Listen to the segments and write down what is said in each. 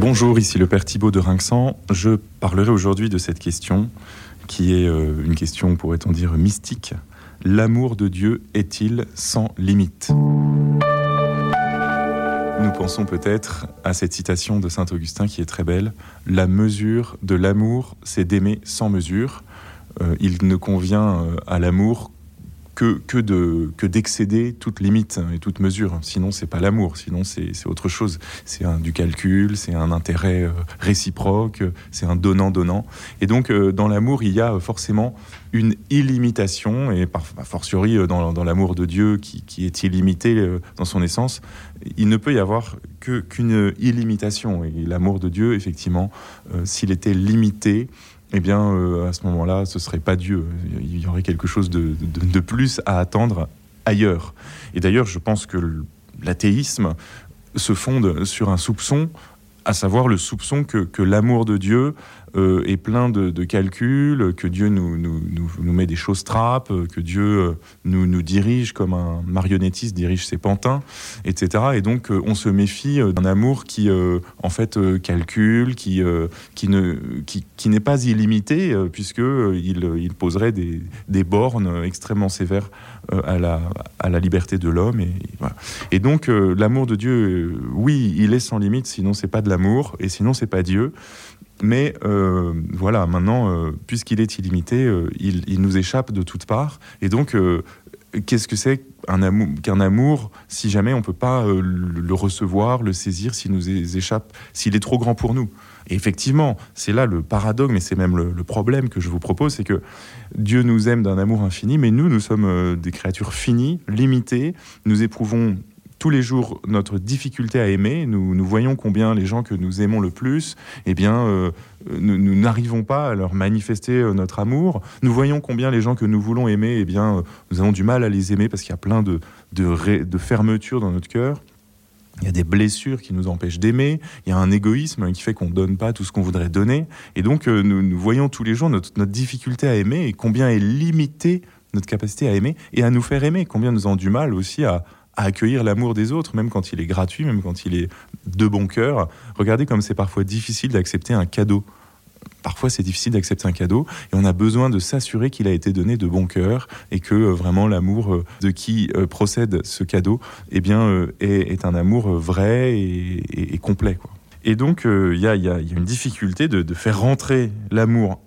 Bonjour, ici le Père Thibault de Rinxan. Je parlerai aujourd'hui de cette question qui est euh, une question, pourrait-on dire, mystique. L'amour de Dieu est-il sans limite? Nous pensons peut-être à cette citation de Saint Augustin qui est très belle. La mesure de l'amour, c'est d'aimer sans mesure. Euh, il ne convient euh, à l'amour que, que, de, que d'excéder toute limite et toute mesure. Sinon, c'est pas l'amour, sinon c'est, autre chose. C'est du calcul, c'est un intérêt euh, réciproque, c'est un donnant-donnant. Et donc, euh, dans l'amour, il y a forcément une illimitation, et par, a fortiori euh, dans, dans, l'amour de Dieu qui, est illimité dans son essence, il ne peut y avoir qu'une illimitation. Et l'amour de Dieu, effectivement, s'il était limité, eh bien, euh, à ce moment-là, ce serait pas Dieu. Il y aurait quelque chose de, de plus à attendre ailleurs. Et d'ailleurs, je pense que l'athéisme se fonde sur un soupçon, à savoir le soupçon que, que l'amour de Dieu euh, est plein de, calculs, que Dieu nous, nous, nous, met des choses trappes, que Dieu euh, nous, nous dirige comme un marionnettiste dirige ses pantins, etc. Et donc euh, on se méfie d'un amour qui en fait calcule, qui, qui, ne, qui, qui n'est pas illimité, puisque il, il poserait des, des, bornes extrêmement sévères à, la, à la liberté de l'homme. Et, et donc l'amour de Dieu, oui, il est sans limite, sinon c'est pas de l'amour, et sinon c'est pas Dieu. Mais euh, voilà, maintenant, euh, puisqu'il est illimité, euh, il, nous échappe de toutes parts. Et donc, qu'est-ce que c'est qu'un amour, si jamais on ne peut pas le recevoir, le saisir, s'il nous échappe, s'il est trop grand pour nous? Et effectivement, c'est là le paradoxe, mais c'est même le, le, problème que je vous propose, c'est que Dieu nous aime d'un amour infini, mais nous, nous sommes des créatures finies, limitées, nous éprouvons tous les jours notre difficulté à aimer. Nous, nous voyons combien les gens que nous aimons le plus, eh bien, euh, nous n'arrivons pas à leur manifester euh, notre amour. Nous voyons combien les gens que nous voulons aimer, eh bien, euh, nous avons du mal à les aimer parce qu'il y a plein de, de, de fermeture dans notre cœur. Il y a des blessures qui nous empêchent d'aimer. Il y a un égoïsme qui fait qu'on ne donne pas tout ce qu'on voudrait donner. Et donc, nous, nous, voyons tous les jours notre, notre difficulté à aimer et combien est limitée notre capacité à aimer et à nous faire aimer. Combien nous avons du mal aussi à, à accueillir l'amour des autres, même quand il est gratuit, même quand il est de bon cœur. Regardez comme c'est parfois difficile d'accepter un cadeau. Parfois, c'est difficile d'accepter un cadeau et on a besoin de s'assurer qu'il a été donné de bon cœur et que euh, vraiment l'amour euh, de qui euh, procède ce cadeau eh bien, est, un amour vrai et, complet. Et donc, il y, a, une difficulté de, de faire rentrer l'amour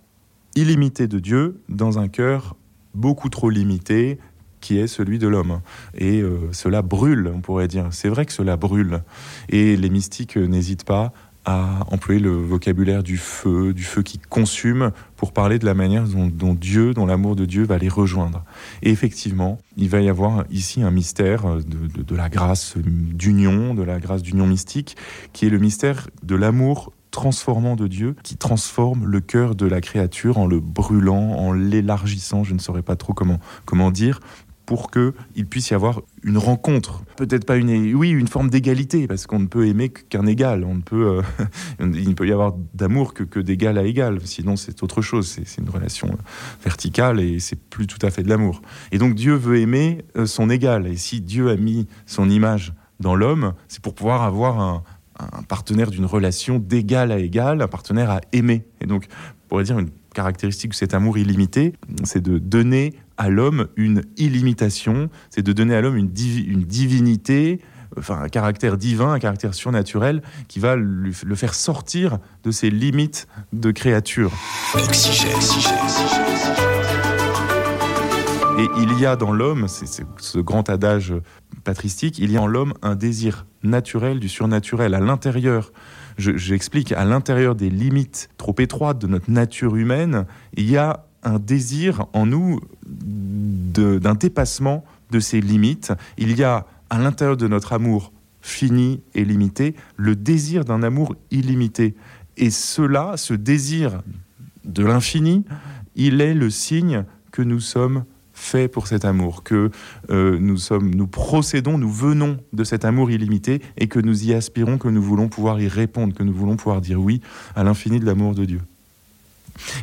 illimité de Dieu dans un cœur beaucoup trop limité, qui est celui de l'homme. Et euh, cela brûle, on pourrait dire. C'est vrai que cela brûle. Et les mystiques n'hésitent pas à employer le vocabulaire du feu, du feu qui consume, pour parler de la manière dont, Dieu, dont l'amour de Dieu va les rejoindre. Et effectivement, il va y avoir ici un mystère de, de la grâce d'union, de la grâce d'union mystique, qui est le mystère de l'amour transformant de Dieu qui transforme le cœur de la créature en le brûlant, en l'élargissant, je ne saurais pas trop comment, comment dire, pour qu'il puisse y avoir une rencontre. Peut-être pas une, oui, une forme d'égalité, parce qu'on ne peut aimer qu'un égal. On ne peut, euh, il ne peut y avoir d'amour que, que d'égal à égal. Sinon, c'est autre chose. C'est une relation verticale et c'est plus tout à fait de l'amour. Et donc, Dieu veut aimer euh, son égal. Et si Dieu a mis son image dans l'homme, c'est pour pouvoir avoir un, un partenaire d'une relation d'égal à égal, un partenaire à aimer. Et donc, on pourrait dire une caractéristique de cet amour illimité, c'est de donner à l'homme une illimitation, c'est de donner à l'homme une, une, divinité, enfin un caractère divin, un caractère surnaturel qui va le faire sortir de ses limites de créature. Et il y a dans l'homme, c'est ce grand adage patristique, il y a en l'homme un désir naturel du surnaturel à l'intérieur. J'explique, à l'intérieur des limites trop étroites de notre nature humaine, il y a un désir en nous d'un dépassement de ces limites. Il y a à l'intérieur de notre amour fini et limité le désir d'un amour illimité. Et cela, ce désir de l'infini, il est le signe que nous sommes faits pour cet amour, que euh, nous sommes, nous procédons, nous venons de cet amour illimité et que nous y aspirons, que nous voulons pouvoir y répondre, que nous voulons pouvoir dire oui à l'infini de l'amour de Dieu.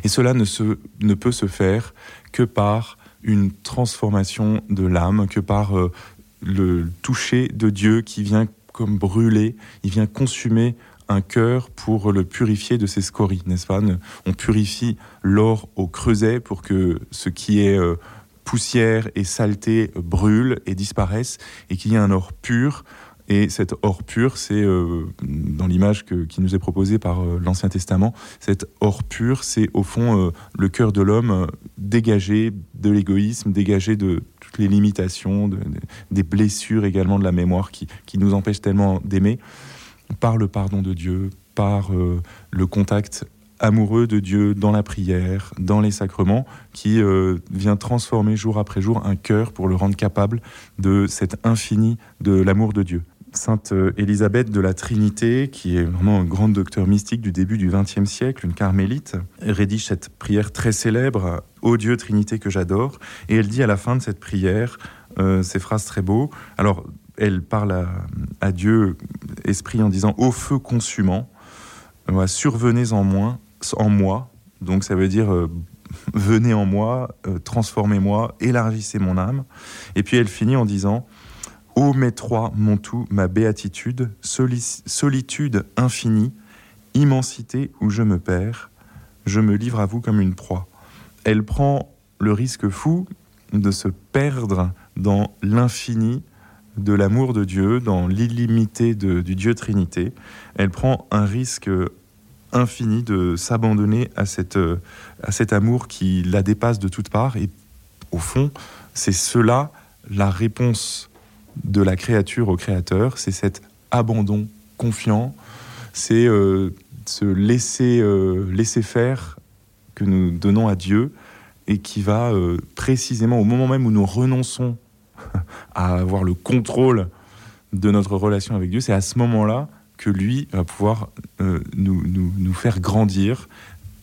Et cela ne, peut se faire que par une transformation de l'âme, que par euh, le toucher de Dieu qui vient comme brûler, il vient consumer un cœur pour le purifier de ses scories, n'est-ce pas? On purifie l'or au creuset pour que ce qui est euh, poussière et saleté brûle et disparaisse et qu'il y ait un or pur. Et cet or pur, c'est euh, dans l'image qui nous est proposée par euh, l'Ancien Testament, cet or pur, c'est au fond le cœur de l'homme dégagé de l'égoïsme, dégagé de toutes les limitations, des blessures également de la mémoire qui, qui nous empêchent tellement d'aimer par le pardon de Dieu, par euh, le contact amoureux de Dieu dans la prière, dans les sacrements, qui euh, vient transformer jour après jour un cœur pour le rendre capable de cet infini de l'amour de Dieu. Sainte euh, Élisabeth de la Trinité, qui est vraiment un grand docteur mystique du début du XXe siècle, une carmélite, rédige cette prière très célèbre, Ô Dieu Trinité que j'adore, et elle dit à la fin de cette prière ces phrases très beaux. Alors, elle parle à, Dieu, esprit, en disant Au feu consumant, survenez en, moi, en moi. Donc ça veut dire euh, venez en moi, euh, transformez-moi, élargissez mon âme. Et puis elle finit en disant Ô mes trois, mon tout, ma béatitude, solitude infinie, immensité où je me perds, je me livre à vous comme une proie. Elle prend le risque fou de se perdre dans l'infini de l'amour de Dieu, dans l'illimité du Dieu Trinité. Elle prend un risque infini de s'abandonner à, à cet amour qui la dépasse de toutes parts. Et au fond, c'est cela la réponse de la créature au Créateur, c'est cet abandon confiant, c'est euh, ce laisser, euh, laisser faire que nous donnons à Dieu et qui va euh, précisément au moment même où nous renonçons à avoir le contrôle de notre relation avec Dieu, c'est à ce moment-là que lui va pouvoir euh, nous, nous, faire grandir,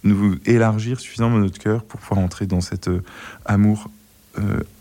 nous élargir suffisamment notre cœur pour pouvoir entrer dans cet amour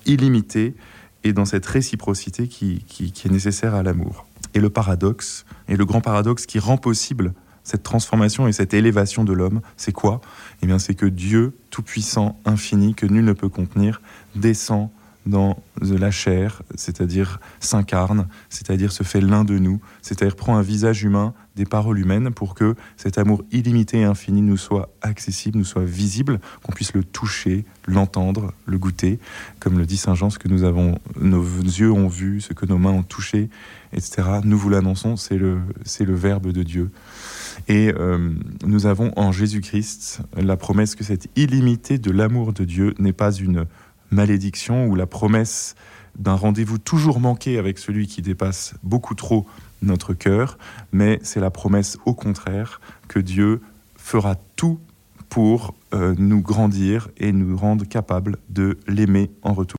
illimité et dans cette réciprocité qui, qui, est nécessaire à l'amour. Et le paradoxe, et le grand paradoxe qui rend possible cette transformation et cette élévation de l'homme, c'est quoi? Eh bien, c'est que Dieu, tout-puissant, infini, que nul ne peut contenir, descend dans la chair, c'est-à-dire s'incarne, c'est-à-dire se fait l'un de nous, c'est-à-dire prend un visage humain, des paroles humaines, pour que cet amour illimité et infini nous soit accessible, nous soit visible, qu'on puisse le toucher, l'entendre, le goûter, comme le dit Saint Jean, ce que nous avons, nos yeux ont vu, ce que nos mains ont touché, etc. Nous vous l'annonçons, c'est le, c'est le Verbe de Dieu. Et euh, nous avons en Jésus-Christ la promesse que cette illimité de l'amour de Dieu n'est pas une malédiction ou la promesse d'un rendez-vous toujours manqué avec celui qui dépasse beaucoup trop notre cœur, mais c'est la promesse au contraire que Dieu fera tout pour euh, nous grandir et nous rendre capables de l'aimer en retour.